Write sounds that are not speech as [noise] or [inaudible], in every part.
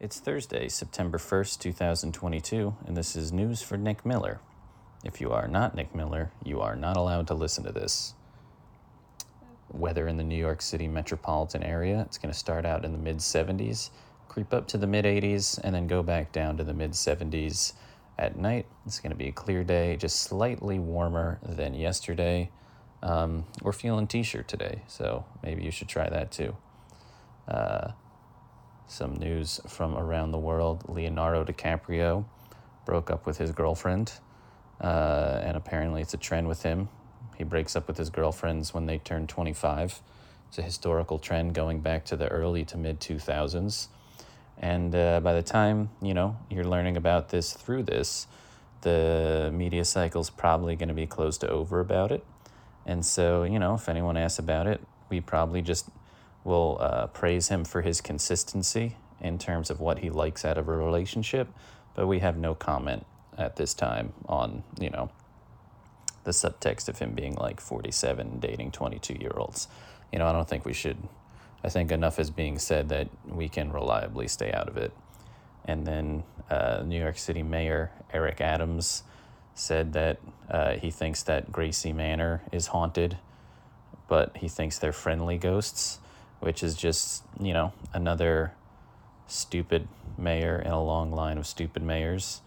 It's Thursday, September 1st, 2022, and this is news for Nick Miller. If you are not Nick Miller, you are not allowed to listen to this. Weather in the New York City metropolitan area, it's going to start out in the mid 70s, creep up to the mid 80s, and then go back down to the mid 70s at night. It's going to be a clear day, just slightly warmer than yesterday. Um, we're feeling t shirt today, so maybe you should try that too. Uh, some news from around the world Leonardo DiCaprio broke up with his girlfriend, uh, and apparently it's a trend with him. He breaks up with his girlfriends when they turn 25. It's a historical trend going back to the early to mid 2000s. And uh, by the time, you know, you're learning about this through this, the media cycle's probably going to be close to over about it. And so, you know, if anyone asks about it, we probably just will uh, praise him for his consistency in terms of what he likes out of a relationship, but we have no comment at this time on, you know, the subtext of him being like 47 dating 22 year olds. You know, I don't think we should. I think enough is being said that we can reliably stay out of it. And then uh, New York City Mayor Eric Adams said that uh, he thinks that Gracie Manor is haunted, but he thinks they're friendly ghosts, which is just, you know, another stupid mayor in a long line of stupid mayors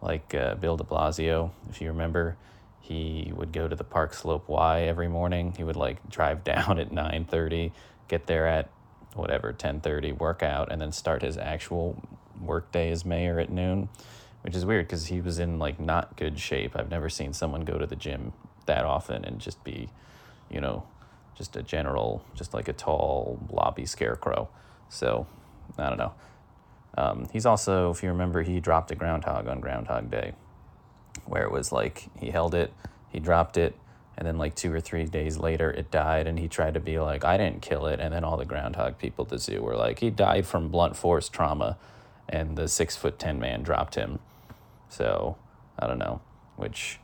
like uh, Bill de Blasio. If you remember, he would go to the Park Slope Y every morning. He would like drive [laughs] down at 9:30, get there at whatever 10:30, work out, and then start his actual workday as mayor at noon, which is weird because he was in like not good shape. I've never seen someone go to the gym that often and just be, you know, just a general, just like a tall, blobby scarecrow. So I don't know. Um, he's also, if you remember, he dropped a groundhog on Groundhog Day, where it was like he held it, he dropped it, and then like two or three days later it died, and he tried to be like, I didn't kill it, and then all the groundhog people at the zoo were like, he died from blunt force trauma, and the six foot ten man dropped him. So I don't know, which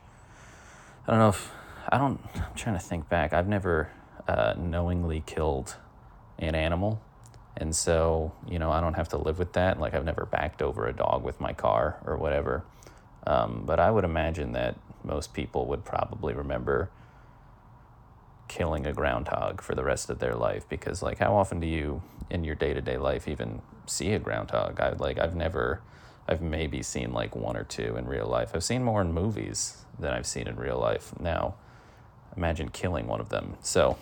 I don't know if I don't. I'm trying to think back. I've never uh, knowingly killed an animal and so, you know, I don't have to live with that. Like, I've never backed over a dog with my car or whatever. Um, but I would imagine that most people would probably remember killing a groundhog for the rest of their life because, like, how often do you in your day to day life even see a groundhog? I like, I've never, I've maybe seen like one or two in real life. I've seen more in movies than I've seen in real life. Now, imagine killing one of them. So,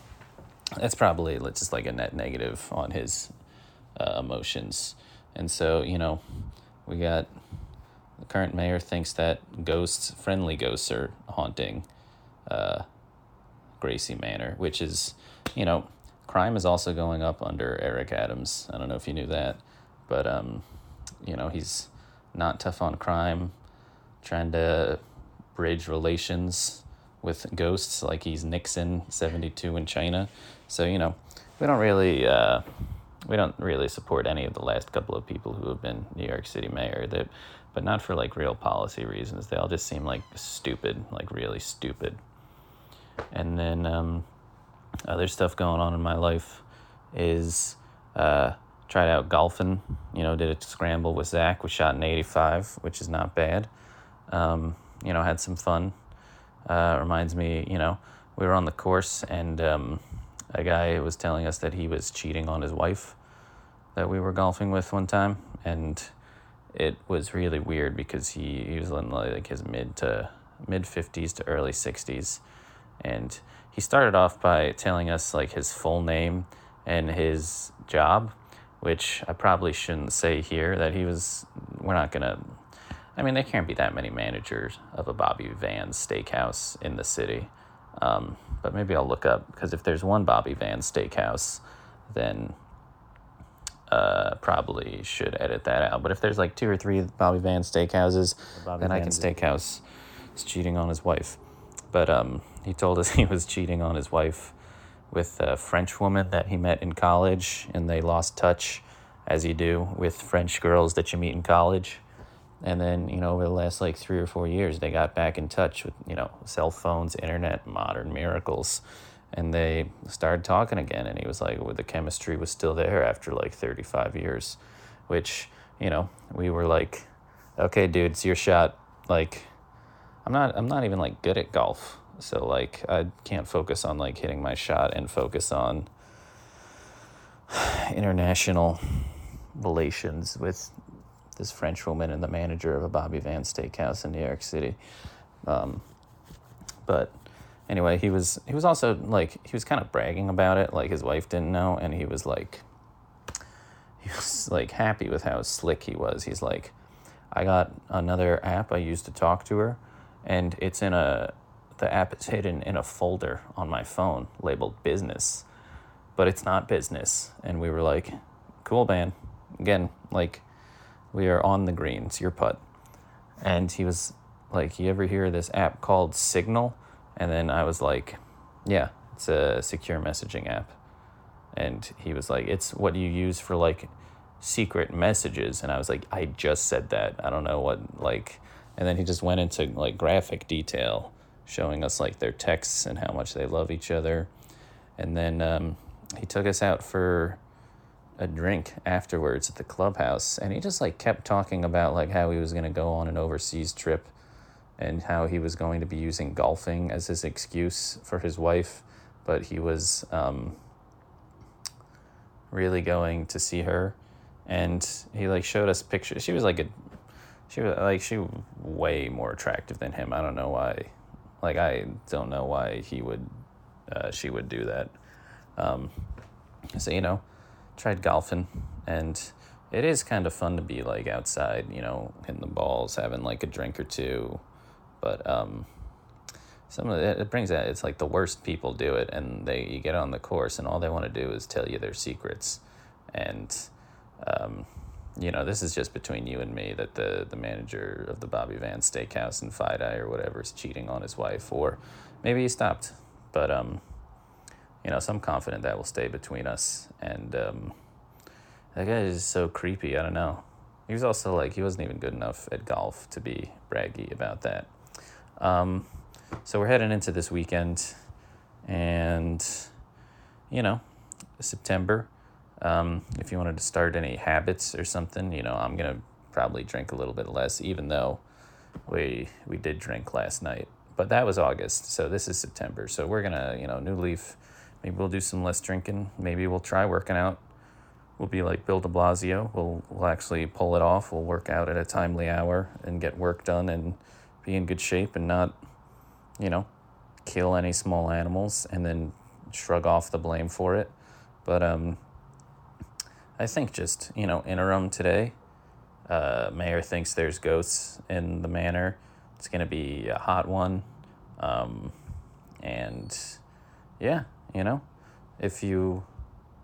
that's probably just like a net negative on his uh, emotions. And so, you know, we got the current mayor thinks that ghosts, friendly ghosts, are haunting uh, Gracie Manor, which is, you know, crime is also going up under Eric Adams. I don't know if you knew that, but, um, you know, he's not tough on crime, trying to bridge relations with ghosts like he's Nixon 72 in China. So, you know, we don't really. Uh, we don't really support any of the last couple of people who have been New York City mayor. That, but not for like real policy reasons. They all just seem like stupid, like really stupid. And then um, other stuff going on in my life is uh, tried out golfing. You know, did a scramble with Zach. We shot an 85, which is not bad. Um, you know, had some fun. Uh, reminds me, you know, we were on the course and um, a guy was telling us that he was cheating on his wife that we were golfing with one time, and it was really weird because he, he was in like his mid to mid 50s to early 60s and he started off by telling us like his full name and his job which i probably shouldn't say here that he was we're not gonna i mean there can't be that many managers of a bobby van's steakhouse in the city um, but maybe I'll look up because if there's one Bobby Van Steakhouse, then uh, probably should edit that out. But if there's like two or three Bobby Van Steakhouses, Bobby then Van I can Steakhouse is cheating on his wife. But um, he told us [laughs] he was cheating on his wife with a French woman that he met in college, and they lost touch, as you do with French girls that you meet in college. And then, you know, over the last like three or four years, they got back in touch with, you know, cell phones, internet, modern miracles. And they started talking again. And he was like, well, the chemistry was still there after like 35 years, which you know, we were like, okay, dude, it's your shot. Like, I'm not, I'm not even like good at golf. So like, I can't focus on like hitting my shot and focus on [sighs] international relations with this French woman and the manager of a Bobby Van Steakhouse in New York City. Um, but anyway, he was he was also like he was kind of bragging about it, like his wife didn't know, and he was like he was like happy with how slick he was. He's like, I got another app I used to talk to her, and it's in a the app is hidden in a folder on my phone labeled business, but it's not business. And we were like, cool, man. Again, like we are on the greens, your putt. And he was like, You ever hear this app called Signal? And then I was like, Yeah, it's a secure messaging app. And he was like, It's what you use for like secret messages. And I was like, I just said that. I don't know what, like, and then he just went into like graphic detail showing us like their texts and how much they love each other. And then um, he took us out for a drink afterwards at the clubhouse and he just like kept talking about like how he was going to go on an overseas trip and how he was going to be using golfing as his excuse for his wife but he was um, really going to see her. And he like showed us pictures. She was like a she was like she way more attractive than him. I don't know why. Like i don't know why he would uh, she would do that. Um, so you know tried golfing, and it is kind of fun to be like outside, you know, hitting the balls, having like a drink or two. But um, some of it, it brings out it's like the worst people do it, and they you get on the course, and all they want to do is tell you their secrets, and um, you know, this is just between you and me that the the manager of the Bobby Van Steakhouse in FiDi or whatever is cheating on his wife, or maybe he stopped, but um you know, so I'm confident that will stay between us. And um, that guy is so creepy. I don't know. He was also like, he wasn't even good enough at golf to be braggy about that. Um, so we're heading into this weekend, and, you know, September. Um, if you wanted to start any habits or something, you know, I'm to probably drink a little bit less, even though we we did drink last night. But that was August, so this is September. So we're gonna, you know, new leaf Maybe we'll do some less drinking. Maybe we'll try working out. We'll be like Bill de Blasio. We'll, we'll actually pull it off. We'll work out at a timely hour and get work done and be in good shape and not, you know, kill any small animals and then shrug off the blame for it. But um, I think just, you know, interim today. Uh, Mayor thinks there's ghosts in the manor. It's going to be a hot one. Um, and yeah, you know, if you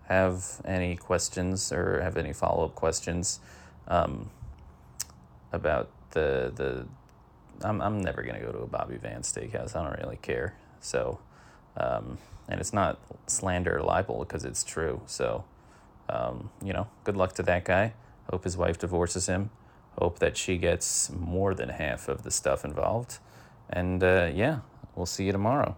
have any questions or have any follow up questions um, about the the I'm I'm never gonna go to a Bobby Van Steakhouse. I don't really care. So, um, and it's not slander or libel because it's true. So, um, you know, good luck to that guy. Hope his wife divorces him. Hope that she gets more than half of the stuff involved. And uh, yeah, we'll see you tomorrow.